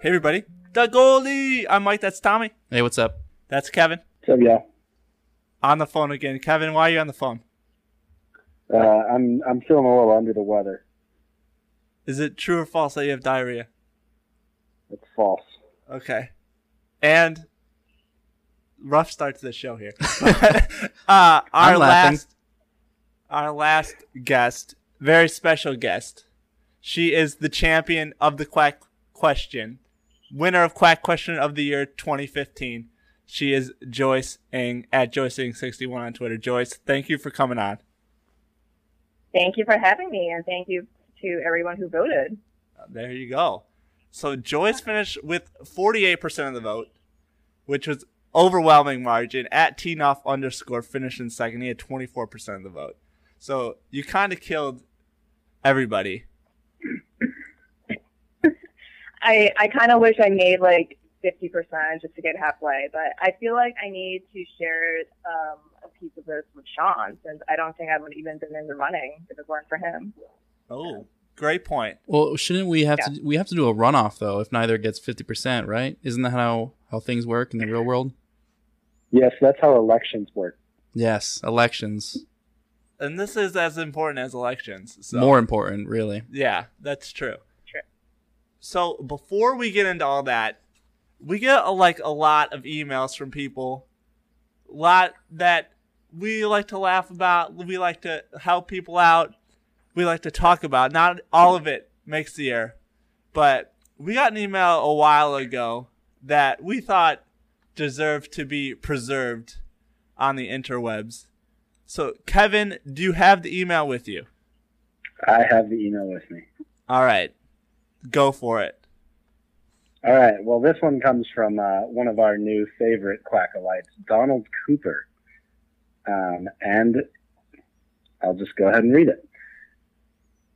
Hey everybody, the goalie. I'm Mike. That's Tommy. Hey, what's up? That's Kevin. So yeah, On the phone again. Kevin, why are you on the phone? uh, I'm I'm feeling a little under the weather. Is it true or false that you have diarrhea? It's false. Okay. And rough start to the show here. uh, our I'm laughing. last our last guest, very special guest. She is the champion of the quack question, winner of quack question of the year 2015. She is Joyce Eng at Joyce Eng 61 on Twitter. Joyce, thank you for coming on. Thank you for having me, and thank you to everyone who voted. Uh, There you go. So Joyce finished with 48% of the vote, which was overwhelming margin. At Tknauff underscore finished in second. He had 24% of the vote. So you kind of killed everybody. I I kind of wish I made like fifty percent just to get halfway, but I feel like I need to share um, a piece of this with Shaun since I don't think I would even been in the running if it weren't for him. Oh, great point. Well, shouldn't we have Yeah. to? We have to do a runoff though. If neither gets fifty percent, right? Isn't that how how things work in the real world? Yes, that's how elections work. Yes, elections And this is as important as elections. So more important, really. Yeah, that's true. So before we get into all that, we get a, like a lot of emails from people, a lot that we like to laugh about. We like to help people out. We like to talk about. Not all of it makes the air, but we got an email a while ago that we thought deserved to be preserved on the interwebs. So, Kevin, do you have the email with you? I have the email with me. All right, go for it. All right. Well, this one comes from uh, one of our new favorite quackalites, Donald Cooper, um, and I'll just go ahead and read it.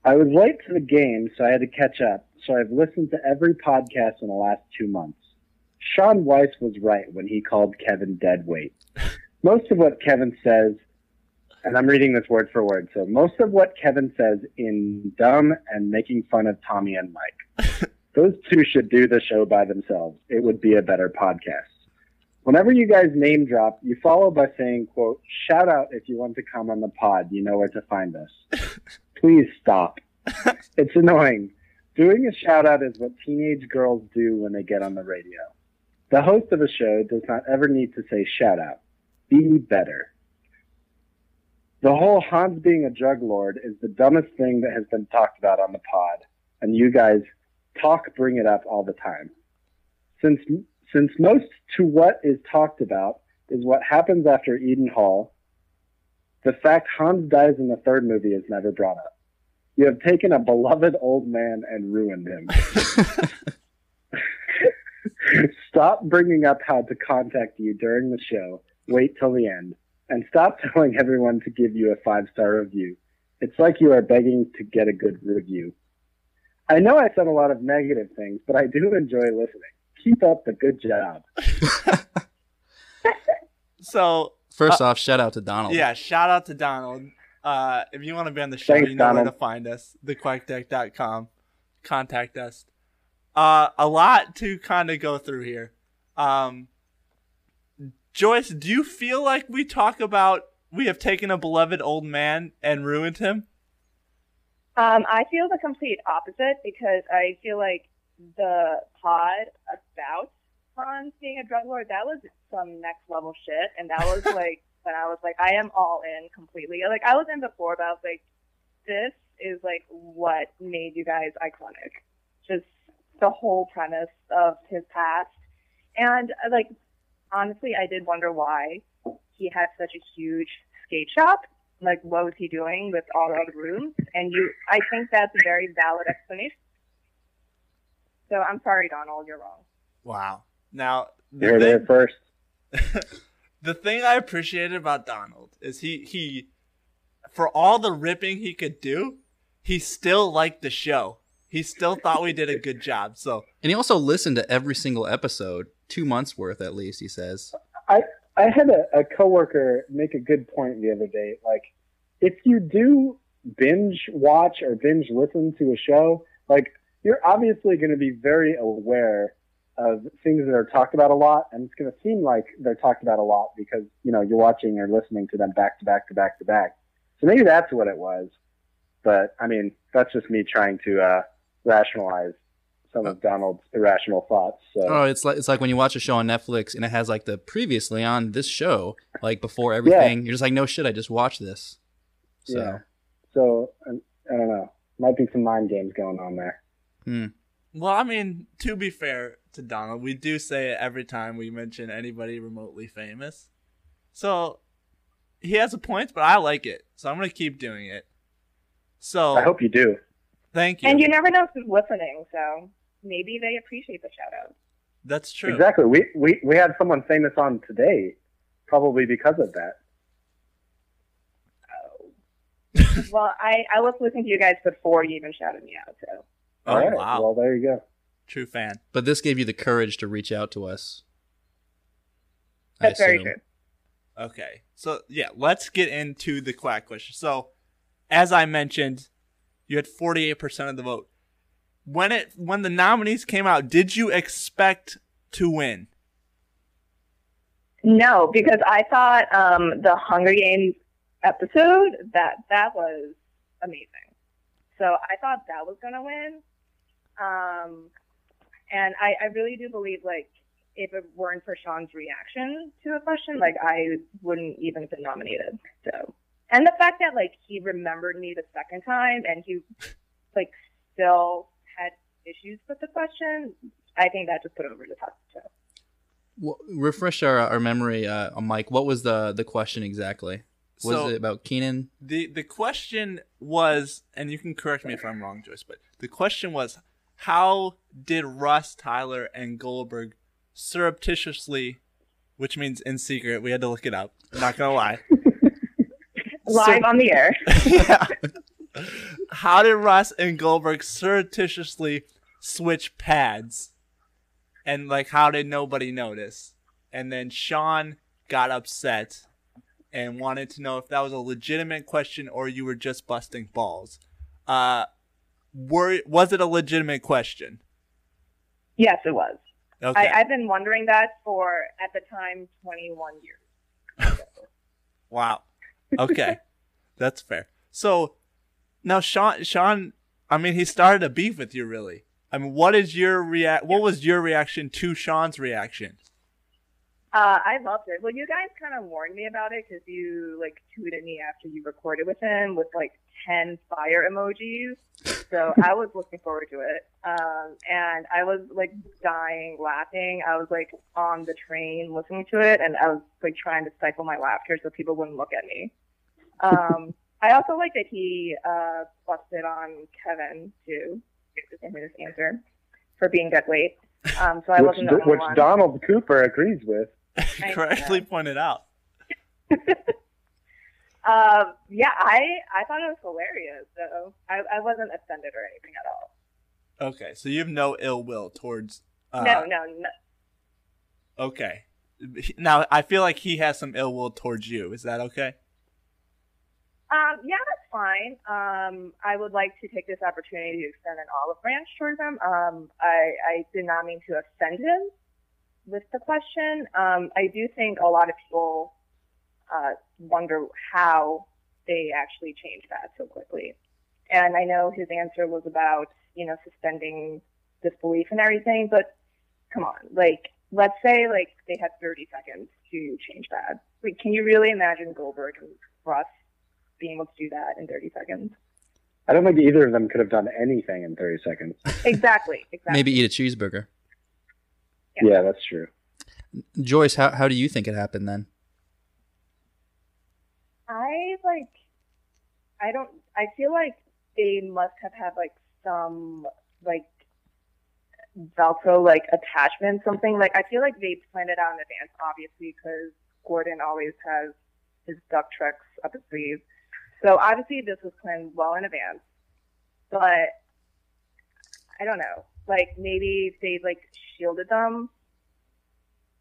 I was late to the game, so I had to catch up. So I've listened to every podcast in the last two months. Shaun Weiss was right when he called Kevin dead weight. Most of what Kevin says, and I'm reading this word for word, so most of what Kevin says in dumb and making fun of Tommy and Mike. Those two should do the show by themselves. It would be a better podcast. Whenever you guys name drop, you follow by saying, quote, shout out if you want to come on the pod. You know where to find us. Please stop. It's annoying. Doing a shout out is what teenage girls do when they get on the radio. The host of a show does not ever need to say shout out. Be better. The whole Hans being a drug lord is the dumbest thing that has been talked about on the pod, and you guys talk bring it up all the time. Since since most to what is talked about is what happens after Eden Hall, the fact Hans dies in the third movie is never brought up. You have taken a beloved old man and ruined him. stop bringing up how to contact you during the show. Wait till the end. And stop telling everyone to give you a five star review. It's like you are begging to get a good review. I know I said a lot of negative things, but I do enjoy listening. Keep up the good job. So, First off, shout out to Donald. yeah, shout out to Donald. Uh, if you want to be on the show, Thanks, you know where to find us. TheQuackDeck.com. Contact us. Uh, a lot to kind of go through here. Um, Joyce, do you feel like we talk about we have taken a beloved old man and ruined him? Um, I feel the complete opposite because I feel like the pod about Hans being a drug lord that was some next level shit, and that was like when I was like, I am all in completely. Like I was in before, but I was like, this is like what made you guys iconic. Just the whole premise of his past, and like honestly, I did wonder why he had such a huge skate shop. Like, what was he doing with all the other rooms? And you, I think that's a very valid explanation. So I'm sorry, Donald, you're wrong. Wow. Now, you're the it thing, first. the thing I appreciated about Donald is he he for all the ripping he could do, he still liked the show. He still thought we did a good job. So And he also listened to every single episode, two months worth at least. He says. I I had a, a coworker make a good point the other day. Like, if you do binge watch or binge listen to a show, like you're obviously going to be very aware of things that are talked about a lot, and it's going to seem like they're talked about a lot because you know you're watching or listening to them back to back to back to back. So maybe that's what it was. But I mean, that's just me trying to uh, rationalize some of Donald's irrational thoughts. So. Oh, it's like it's like when you watch a show on Netflix and it has like the previously on this show, like before everything. Yeah. You're just like, no shit, I just watched this. So Yeah. So I don't know. Might be some mind games going on there. hmm. Well, I mean, to be fair to Donald, we do say it every time we mention anybody remotely famous. So he has a point, but I like it. So I'm going to keep doing it. So I hope you do. thank you. And you never know who's listening, so maybe they appreciate the shout out. That's true. Exactly. We, we we had someone famous on today, probably because of that. Oh. Well, I, I was listening to you guys before you even shouted me out, so. Oh, All right. wow. Well, there you go. True fan. But this gave you the courage to reach out to us. That's very assume. true. Okay. So, yeah, let's get into the quack question. So, as I mentioned, you had 48% of the vote. When it when the nominees came out, did you expect to win? No, because I thought um, the Hunger Games episode that that was amazing. So I thought that was gonna win. Um, and I, I really do believe like if it weren't for Shaun's reaction to a question, like I wouldn't even have been nominated. So and the fact that like he remembered me the second time and he like still issues with the question, I think that just put it over the top. So. Well, refresh our, our memory, uh, Mike. What was the the question exactly? Was So- it about Keenan? The the question was, and you can correct me if I'm wrong, Joyce, but the question was, how did Russ, Tyler, and Goldberg surreptitiously, which means in secret, we had to look it up. I'm not gonna lie. Live on the air. yeah. How did Russ and Goldberg surreptitiously switch pads? And like how did nobody notice? And then Shaun got upset and wanted to know if that was a legitimate question or you were just busting balls. Uh were was it a legitimate question? Yes, it was. Okay. I, I've been wondering that for, at the time, 21 years. Wow. Okay. That's fair. So now Shaun Shaun I mean he started a beef with you really. I mean what is your react what was your reaction to Shaun's reaction? Uh, I loved it. Well, you guys kind of warned me about it because you like tweeted me after you recorded with him with like 10 fire emojis. So I was looking forward to it. Um, and I was like dying laughing. I was like on the train listening to it and I was like trying to stifle my laughter so people wouldn't look at me. Um, I also like that he uh, busted on Kevin too in his answer for being dead weight. Um, so I which wasn't the only which one. Donald Cooper agrees with. Correctly pointed out. Um, yeah, I I thought it was hilarious. So I, I wasn't offended or anything at all. Okay, so you have no ill will towards uh, no, no, no. Okay. Now I feel like he has some ill will towards you. Is that okay? Um, yeah, that's fine. Um, I would like to take this opportunity to extend an olive branch towards him. Um, I, I did not mean to offend him with the question. Um, I do think a lot of people uh, wonder how they actually changed that so quickly. And I know his answer was about, you know, suspending disbelief and everything, but come on, like, let's say, like, they had 30 seconds to change that. Like, can you really imagine Goldberg and Russ being able to do that in 30 seconds? I don't think either of them could have done anything in 30 seconds. Exactly, exactly. Maybe eat a cheeseburger. Yeah. Yeah, that's true. Joyce, how how do you think it happened then? they like? I don't. I feel like they must have had like some like Velcro like attachment, something like. I feel like they planned it out in advance, obviously, because Gordon always has his duck tricks up his sleeve. So obviously this was planned well in advance, but I don't know. Like maybe they like shielded them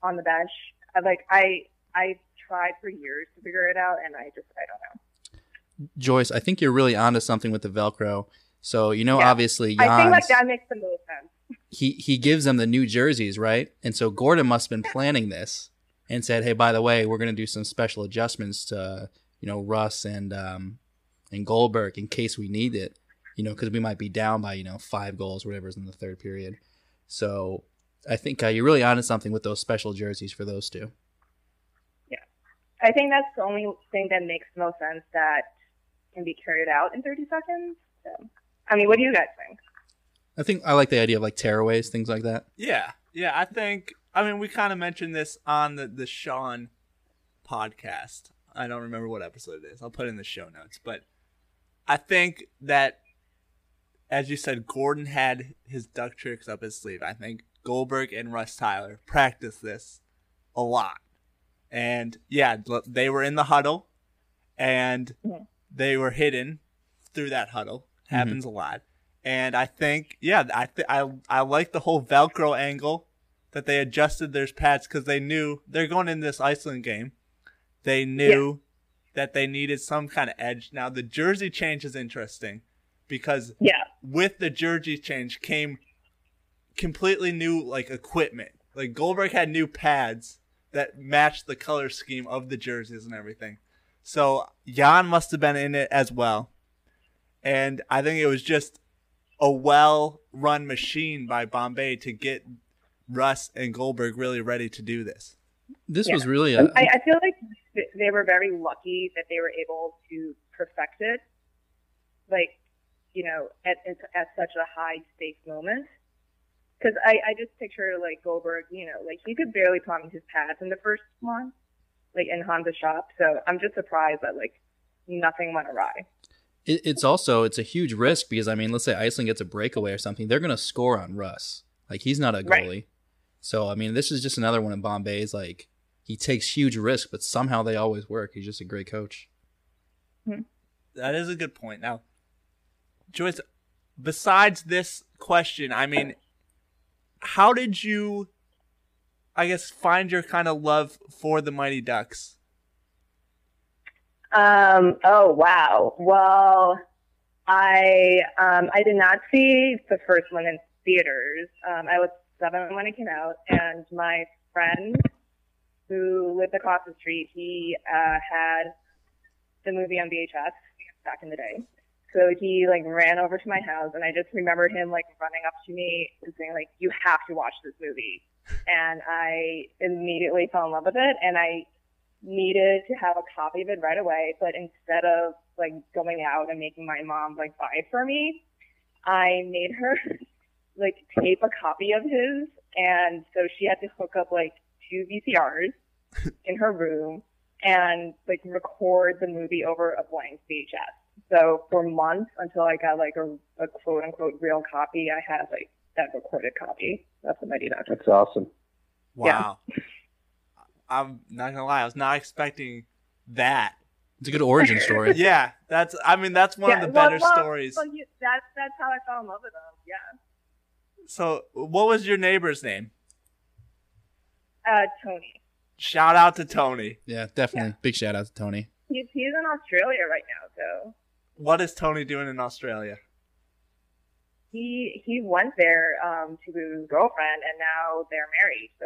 on the bench. I like I I tried for years to figure it out, and I just I don't know. Joyce, I think you're really onto something with the Velcro. So you know, Yeah. obviously, I think like that makes the most sense. he he gives them the new jerseys, right? And so Gordon must have been planning this and said, "Hey, by the way, we're going to do some special adjustments to you know Russ and um and Goldberg in case we need it, you know, because we might be down by you know five goals, whatever's in the third period." So I think uh, you're really onto something with those special jerseys for those two. Yeah, I think that's the only thing that makes the most sense that can be carried out in 30 seconds. So, I mean, what do you guys think? I think I like the idea of like tearaways, things like that. Yeah, yeah. I think. I mean, we kind of mentioned this on the the Shaun podcast. I don't remember what episode it is. I'll put it in the show notes. But I think that, as you said, Gordon had his duck tricks up his sleeve. I think Goldberg and Russ Tyler practiced this a lot, and yeah, they were in the huddle, and they were hidden through that huddle. Mm-hmm. Happens a lot. And I think, yeah, I th- I I like the whole Velcro angle that they adjusted their pads because they knew they're going in this Iceland game. They knew that they needed some kind of edge. Now the jersey change is interesting because Yeah. with the jersey change came completely new like equipment. Like Goldberg had new pads that matched the color scheme of the jerseys and everything. So Jan must have been in it as well. And I think it was just a well run machine by Bombay to get Russ and Goldberg really ready to do this. This Yeah. was really a I, I feel like th- they were very lucky that they were able to perfect it, like, you know, at, at, at such a high stakes moment. Because I, I just picture, like, Goldberg, you know, like, he could barely on his pads in the first one, like, in Honda's shop. So I'm just surprised that, like, nothing went awry. it, it's also it's a huge risk because I mean, let's say Iceland gets a breakaway or something, they're going to score on Russ. Like he's not a goalie, Right. goalie, so I mean, this is just another one in Bombay's. Like he takes huge risks, but somehow they always work. He's just a great coach. That is a good point. Now, Joyce, besides this question, I mean, how did you, I guess, find your kind of love for the Mighty Ducks? Um, oh wow. Well, I um, I did not see the first one in theaters. Um, I was seven when it came out, and my friend who lived across the street, he uh, had the movie on VHS back in the day. So he like ran over to my house, and I just remember him like running up to me and saying like, "You have to watch this movie." And I immediately fell in love with it, and I needed to have a copy of it right away, but instead of like going out and making my mom like buy it for me, I made her like tape a copy of his, and so she had to hook up like two VCRs in her room and like record the movie over a blank VHS. So for months until I got like a, a quote unquote real copy, I had like that recorded copy. That's the Mighty Ducks. That's awesome. Wow. I'm not gonna lie, I was not expecting that. It's a good origin story. Yeah, that's. I mean, that's one of the well, better well, stories. Well, you, that's that's how I fell in love with them. Yeah. So, what was your neighbor's name? Uh, Tony. Shout out to Tony. Yeah, definitely. Big shout out to Tony. He's he's in Australia right now, so What is Tony doing in Australia? he he went there um to his girlfriend, and now they're married. So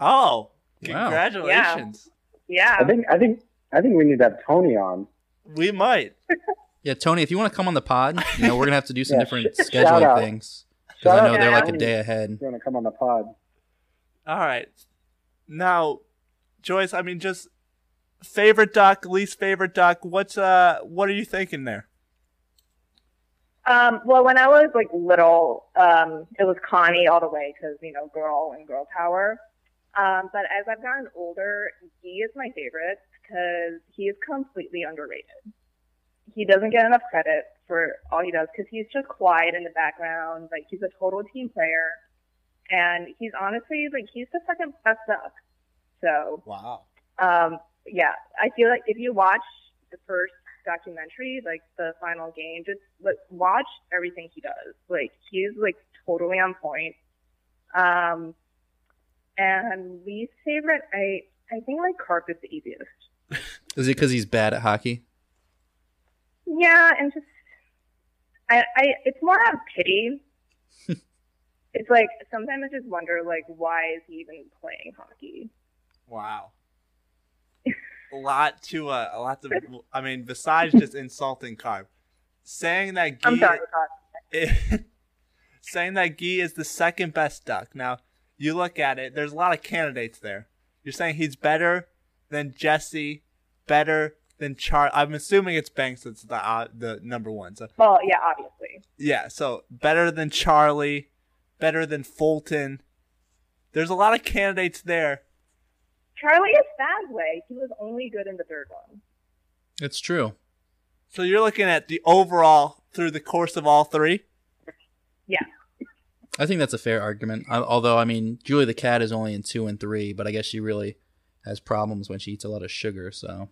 Oh, Wow. congratulations. yeah, I think I think I think we need to have Tony on. We might. Yeah, Tony, if you want to come on the pod, you know we're gonna have to do some Yeah, different sh- shout scheduling out. things because I know out they're like a day ahead. You want to come on the pod? All right. Now, Joyce, I mean, just favorite duck, least favorite duck. What's uh, what are you thinking there? Um, well, when I was like little, um, it was Connie all the way because you know, girl and girl power. Um, but as I've gotten older, Dee is my favorite. because he is completely underrated. He doesn't get enough credit for all he does because he's just quiet in the background. Like he's a total team player, and he's honestly like he's the second best duck. So Wow. um, yeah, I feel like if you watch the first documentary, like the final game, just like watch everything he does. Like he's like totally on point. Um, and least favorite, I I think like Carp is the easiest. Is it because he's bad at hockey? Yeah, and just I I it's more out of pity. it's like sometimes I just wonder like why is he even playing hockey? Wow. a lot to uh, a lot to. I mean, besides just insulting Carp, saying that I'm Guy, sorry, Carp. saying that Guy is the second best duck. Now you look at it. There's a lot of candidates there. You're saying he's better than Jesse, better than Char. I'm assuming it's Banks that's the uh, the number one. So Well, yeah, obviously. yeah, so better than Charlie, better than Fulton. There's a lot of candidates there. Charlie is Fazway. He was only good in the third one. It's true. So you're looking at the overall through the course of all three. Yeah. I think that's a fair argument. I, although, I mean, Julie the cat is only in two and three, but I guess she really has problems when she eats a lot of sugar. So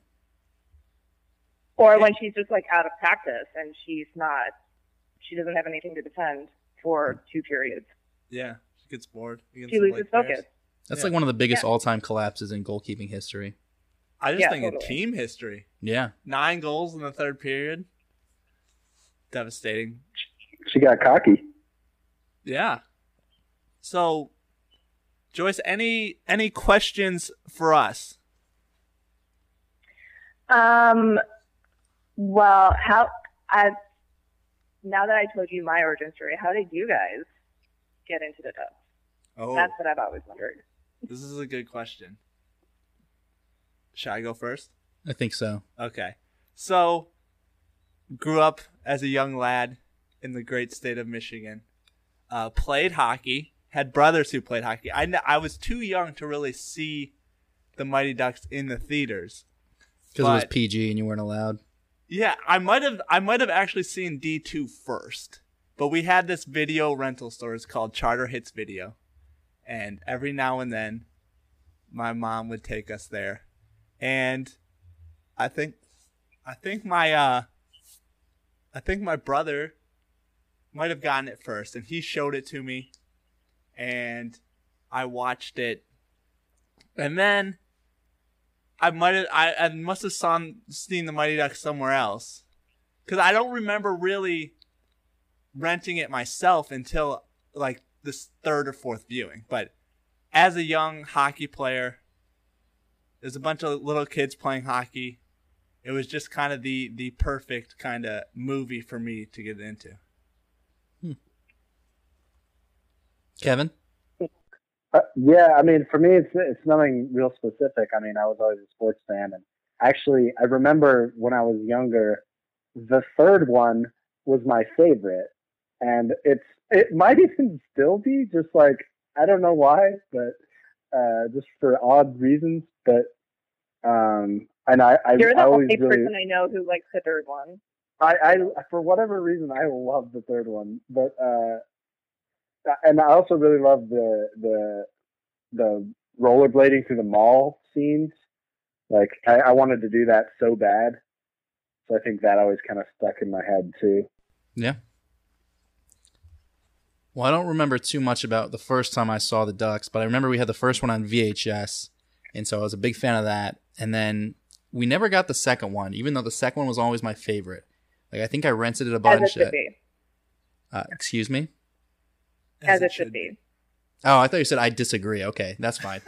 Or when she's just like out of practice and she's not, she doesn't have anything to defend for two periods. Yeah, she gets bored. She loses focus. That's Yeah. like one of the biggest Yeah. all-time collapses in goalkeeping history. I just Yeah, think in totally. team history, Yeah, nine goals in the third period, devastating. She got cocky. Yeah. So, Joyce, any any questions for us? Um, well, how, I, now that I told you my origin story, how did you guys get into the Ducks? Oh, That's what I've always wondered. This is a good question. Should I go first? I think so. Okay. So, grew up as a young lad in the great state of Michigan. Uh, played hockey. Had brothers who played hockey. I, I was too young to really see the Mighty Ducks in the theaters. Because it was PG and you weren't allowed. Yeah, I might have I might have actually seen D2 first. But we had this video rental store it's called Charter Hits Video. And every now and then my mom would take us there. And I think I think my uh I think my brother might have gotten it first and he showed it to me and I watched it. And then I might have I, I must have saw, seen the Mighty Ducks somewhere else because I don't remember really renting it myself until like this third or fourth viewing. But as a young hockey player, there's a bunch of little kids playing hockey. It was just kind of the the perfect kind of movie for me to get into. Kevin? Uh, yeah, I mean, for me, it's it's nothing real specific. I mean, I was always a sports fan, and actually, I remember when I was younger, the third one was my favorite, and it's it might even still be just like I don't know why, but uh, just for odd reasons. But um, and I I, You're the I always only really person I know who likes the third one. I, I for whatever reason I love the third one, but uh, and I also really love the the the rollerblading through the mall scenes. Like I, I wanted to do that so bad, so I think that always kind of stuck in my head too. Yeah. Well, I don't remember too much about the first time I saw the Ducks, but I remember we had the first one on VHS, and so I was a big fan of that. And then we never got the second one, even though the second one was always my favorite. Like I think I rented it a As it should At, be. uh, excuse me. As, it should be. Oh, I thought you said I disagree. Okay, that's fine.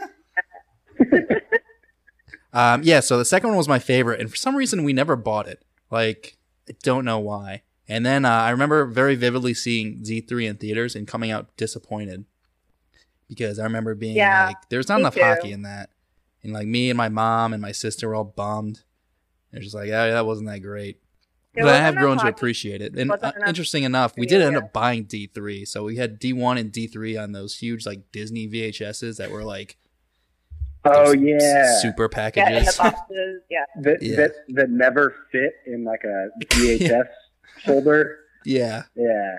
um, yeah, so the second one was my favorite, and for some reason we never bought it. Like, I don't know why. And then uh, I remember very vividly seeing D3 in theaters and coming out disappointed because I remember being Yeah, like, "There's not enough too. hockey in that," and like me and my mom and my sister were all bummed. They're just like, "Yeah, that wasn't that great." There but I have enough grown to appreciate it. And Wasn't uh, enough interesting enough, we did end yeah. up buying D3. So we had D1 and D3 on those huge like Disney VHSs that were like Oh yeah, super Yeah, the packages. boxes. Yeah. that Yeah. that that never fit in like a VHS folder. yeah. Yeah.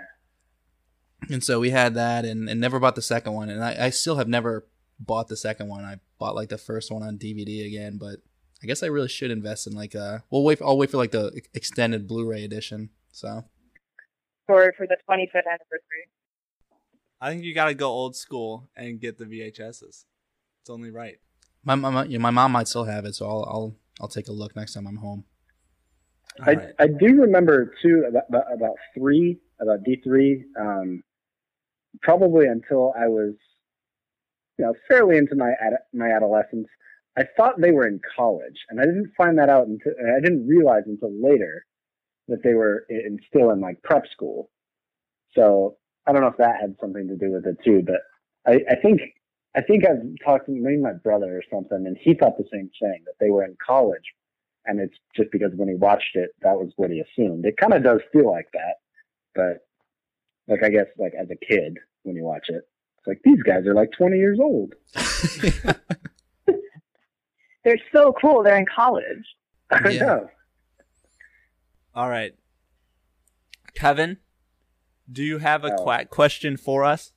And so we had that and, and never bought the second one. And I, I still have never bought the second one. I bought like the first one on DVD again, but I guess I really should invest in like uh we'll wait I'll wait for like the extended Blu-ray edition. So For for the 25th anniversary. I think you got to go old school and get the VHSs. It's only right. my my, yeah, my mom might still have it, so I'll I'll I'll take a look next time I'm home. I, right. I do remember too about, about, about three about D three. Um, probably until I was, you know, fairly into my ad, my adolescence. I thought they were in college, and I didn't find that out until I didn't realize until later that they were in, still in like prep school. So I don't know if that had something to do with it too, but I, I think I think I've talked to maybe my brother or something, and he thought the same thing that they were in college and it's just because when he watched it, that was what he assumed. It kind of does feel like that, but like I guess like as a kid when you watch it, it's like these guys are like 20 years old. They're so cool. They're in college. I Yeah. know. All right. Kevin, do you have a Oh. quack question for us?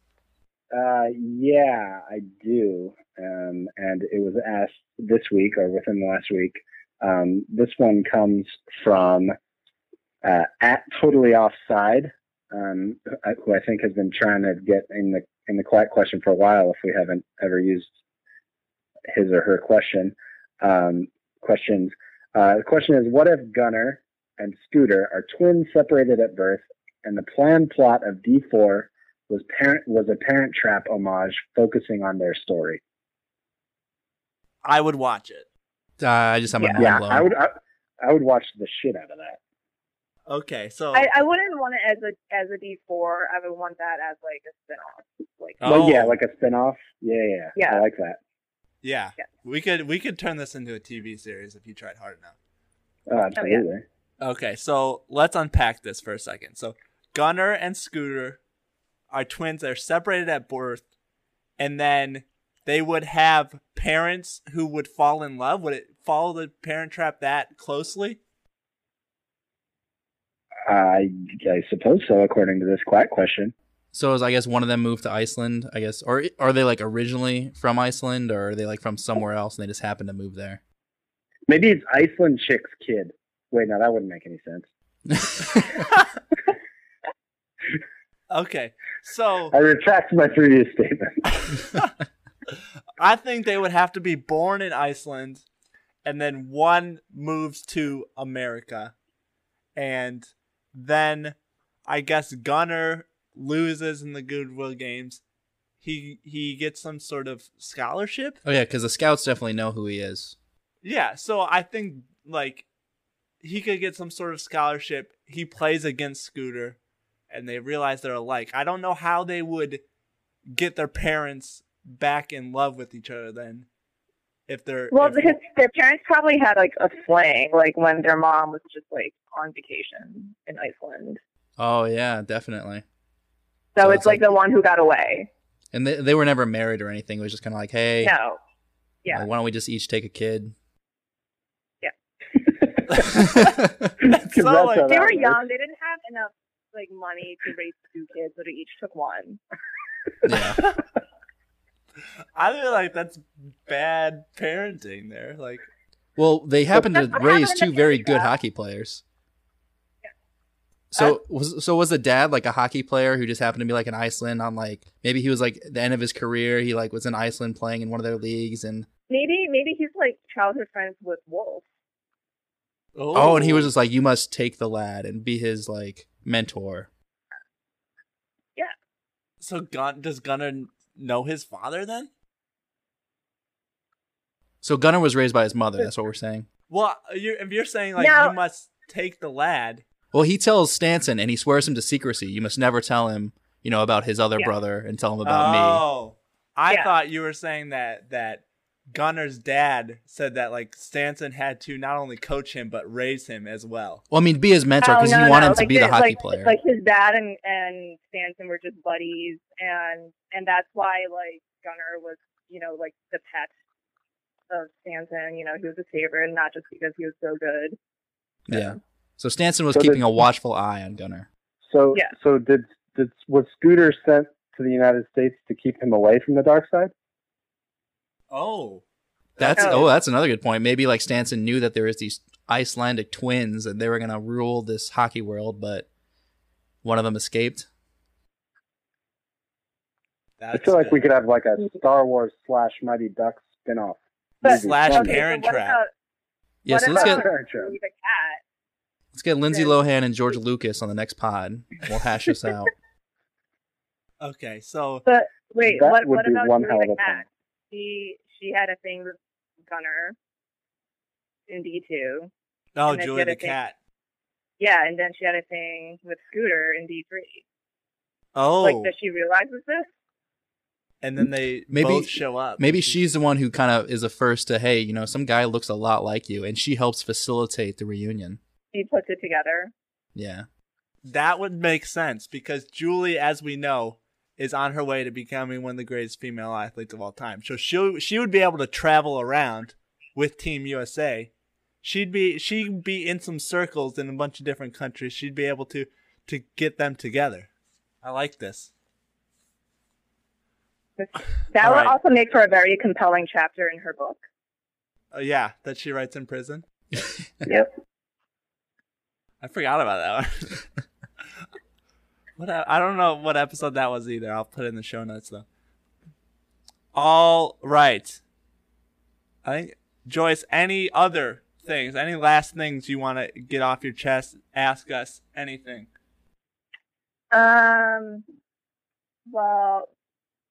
Uh, yeah, I do. Um, and it was asked this week or within the last week. Um, this one comes from uh, at totally offside, um, who I think has been trying to get in the in the quiet question for a while. If we haven't ever used his or her question, um, questions. Uh, the question is: What if Gunnar and Scooter are twins separated at birth, and the planned plot of D4 was parent was a Parent Trap homage focusing on their story? I would watch it. Uh, I just have my Yeah. mind Yeah, blown. I would. I, I would watch the shit out of that. Okay, so I, I wouldn't want it as a as a D four. I would want that as like a spinoff. Like Oh. Well, yeah, like a spinoff. Yeah, yeah, yeah. Yeah. I like that. yeah, Yeah. we could we could turn this into a TV series if you tried hard enough. Oh, absolutely. Okay, so let's unpack this for a second. So Gunnar and Scooter are twins. They're separated at birth, and then they would have parents who would fall in love. Would it follow the Parent Trap that closely? I I suppose so, according to this quack question. So is I guess one of them moved to Iceland, I guess, or are they like originally from Iceland, or are they like from somewhere else and they just happened to move there? Maybe it's Iceland chick's kid. Wait, no, that wouldn't make any sense. Okay, so I retract my previous statement. I think they would have to be born in Iceland, and then one moves to America, and then I guess Gunnar loses in the Goodwill Games. He he gets some sort of scholarship. oh yeah, because the scouts definitely know who he is. Yeah, so I think like he could get some sort of scholarship. He plays against Scooter, and they realize they're alike. I don't know how they would get their parents back in love with each other then. If they're well, if- his, their parents probably had like a fling, like when their mom was just like on vacation in Iceland. Oh yeah, definitely. So, So it's it's like like- the one who got away. And they they were never married or anything. It was just kind of like, hey, No. Yeah. like, why don't we just each take a kid? That's 'Cause so, that's like, They were young. They didn't have enough like money to raise two kids, so they each took one. yeah. I feel like that's bad parenting there. Like Well, they happened to raise two very good America. hockey players. So uh, was so was the dad like a hockey player who just happened to be like in Iceland on like maybe he was like the end of his career he like was in Iceland playing in one of their leagues and Maybe maybe he's like childhood friends with Wolf. oh, and he was oh. just like you must take the lad and be his like mentor. Yeah. So Gun does Gunnar know his father then? So Gunnar was raised by his mother. That's what we're saying. Well, you're, if you're saying like No. you must take the lad, Well, he tells Stansson and he swears him to secrecy. You must never tell him, you know, about his other Yeah. brother and tell him about me. oh, I Yeah. thought you were saying that that Gunnar's dad said that like Stansson had to not only coach him but raise him as well. Well, I mean, be his mentor Oh, because no, you want no, him to like be the the- hockey like, player. Like his dad and and Stanton were just buddies, and and that's why like Gunnar was you know like the pet of Stanton. You know, he was a favorite, not just because he was so good. Yeah. So Stansson was So keeping the- a watchful eye on Gunnar. So Yeah. so did did was Scooter sent to the United States to keep him away from the dark side? Oh. That's Oh. that's another good point. Maybe like Stansson knew that there was these Icelandic twins and they were gonna rule this hockey world, but one of them escaped. I That's feel like we could have like a Star Wars slash Mighty Ducks spin-off. But- Slash. Okay, Parent Trap. about- Yeah, so let's get Parent Trap. the cat? let's get Lindsay Lohan and George Lucas on the next pod. We'll hash this out. Okay, so But wait, That what would what be about one hell of the a cat? plan. She she had a thing with Gunnar in D two. oh, and then she Julie the a thing- cat. Yeah, and then she had a thing with Scooter in D three. Oh, Like, does she realize this? and then they Maybe- both show up. Maybe she's the one who kind of is the first to, hey, you know, some guy looks a lot like you, and she helps facilitate the reunion. She puts it together. Yeah. That would make sense because Julie, as we know, is on her way to becoming one of the greatest female athletes of all time. So she she would be able to travel around with Team USA. She'd be she'd be in some circles in a bunch of different countries. She'd be able to to get them together. I like this. That All would right. also make for a very compelling chapter in her book. Oh yeah, that she writes in prison. Yep. I forgot about that one. what I don't know what episode that was either. I'll put it in the show notes though. All right. I think Joyce. Any other things? Any last things you want to get off your chest? Ask us anything. Um. Well.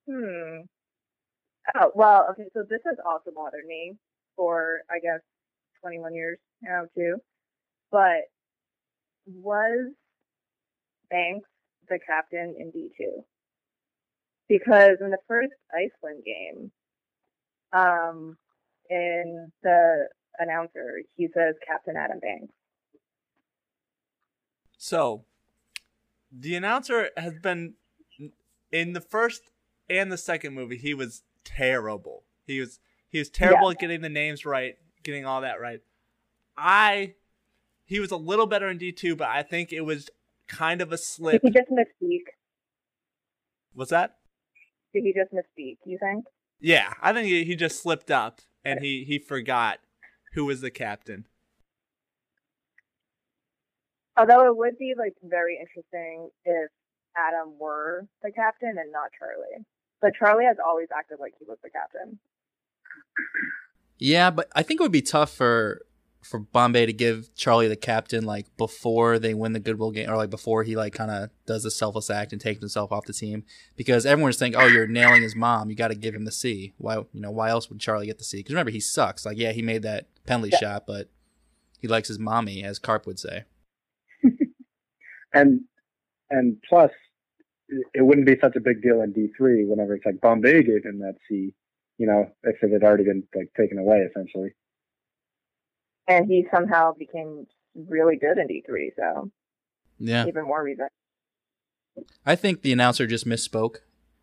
Hmm. Oh well. Okay. So this has also bothered me for I guess 21 years now too. But was Banks the captain in D2? Because in the first Iceland game, um, in the announcer, he says Captain Adam Banks. So, the announcer has been in the first and the second movie. He was terrible. He was he was terrible at getting the names right, getting all that right. I he was a little better in D two, but I think it was kind of a slip. Did he just misspeak? Was that? Did he just misspeak? You think? Yeah, I think he, he just slipped up and he he forgot who was the captain. Although it would be like very interesting if Adam were the captain and not Charlie. But Charlie has always acted like he was the captain. Yeah, but I think it would be tough for for Bombay to give Charlie the captain like before they win the Goodwill game or like before he like kind of does the selfless act and takes himself off the team because everyone's thinking, "Oh, you're nailing his mom. You got to give him the C." Why, you know, why else would Charlie get the C? Because remember, he sucks. Like, yeah, he made that penalty shot, but he likes his mommy, as Carp would say. And and plus, it it wouldn't be such a big deal in D three whenever it's like Bombay gave him that C. You know, if it had already been like taken away essentially. And he somehow became really good in D3, so Yeah, even more reason. I think the announcer just misspoke,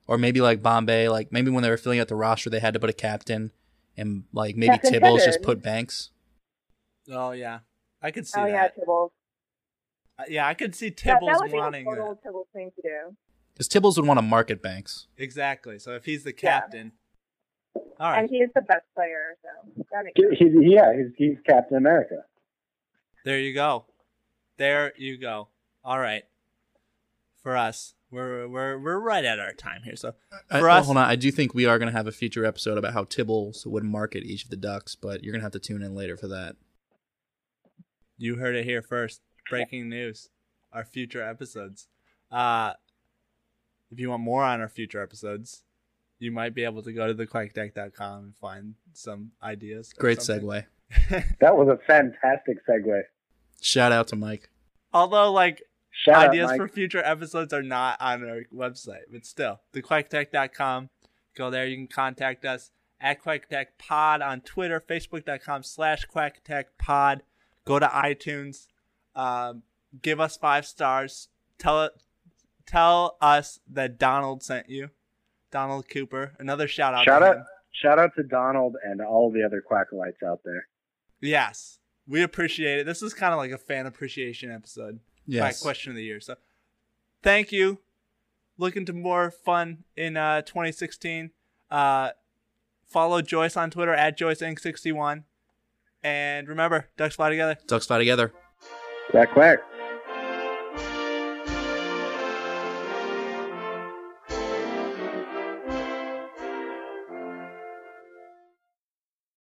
or maybe like Bombay, like maybe when they were filling out the roster, they had to put a captain, and like maybe Captain Tibbles just put Banks. Oh yeah, I could see oh yeah. Tibbles. Uh, Yeah, I could see That, that Tibbles would be a wanting total that. Tibbles thing to do. Because Tibbles would want to market Banks. Exactly. So if he's the Yeah. Captain, all right. And he is the best player, so that makes He, sense. he, yeah, he's, he's Captain America. There you go. There you go. All right. For us, we're we're we're right at our time here. So For well, us- hold on, I do think we are going to have a future episode about how Tibbles would market each of the ducks, but you're going to have to tune in later for that. you heard it here first. Breaking news. Our future episodes. Uh if you want more on our future episodes, you might be able to go to thequackdeck.com and find some ideas. Great segue. That was a fantastic segue. Shout out to Mike. Although like Shout ideas out, for future episodes are not on our website, but still, thequackdeck.com. Go there. You can contact us at quackdeckpod on Twitter, facebook.com slash quackdeckpod. Go to iTunes. Um, give us five stars. Tell it. Tell us that Donald sent you. Donald Cooper. Another shout out. Shout to out, him. shout out to Donald and all the other Quackalites out there. Yes, we appreciate it. This is kind of like a fan appreciation episode. My Yes. question of the year. So, thank you. Looking to more fun in uh, 2016. Uh, follow Joyce on Twitter at JoyceEng61. And remember, ducks fly together. Ducks fly together. Quack quack.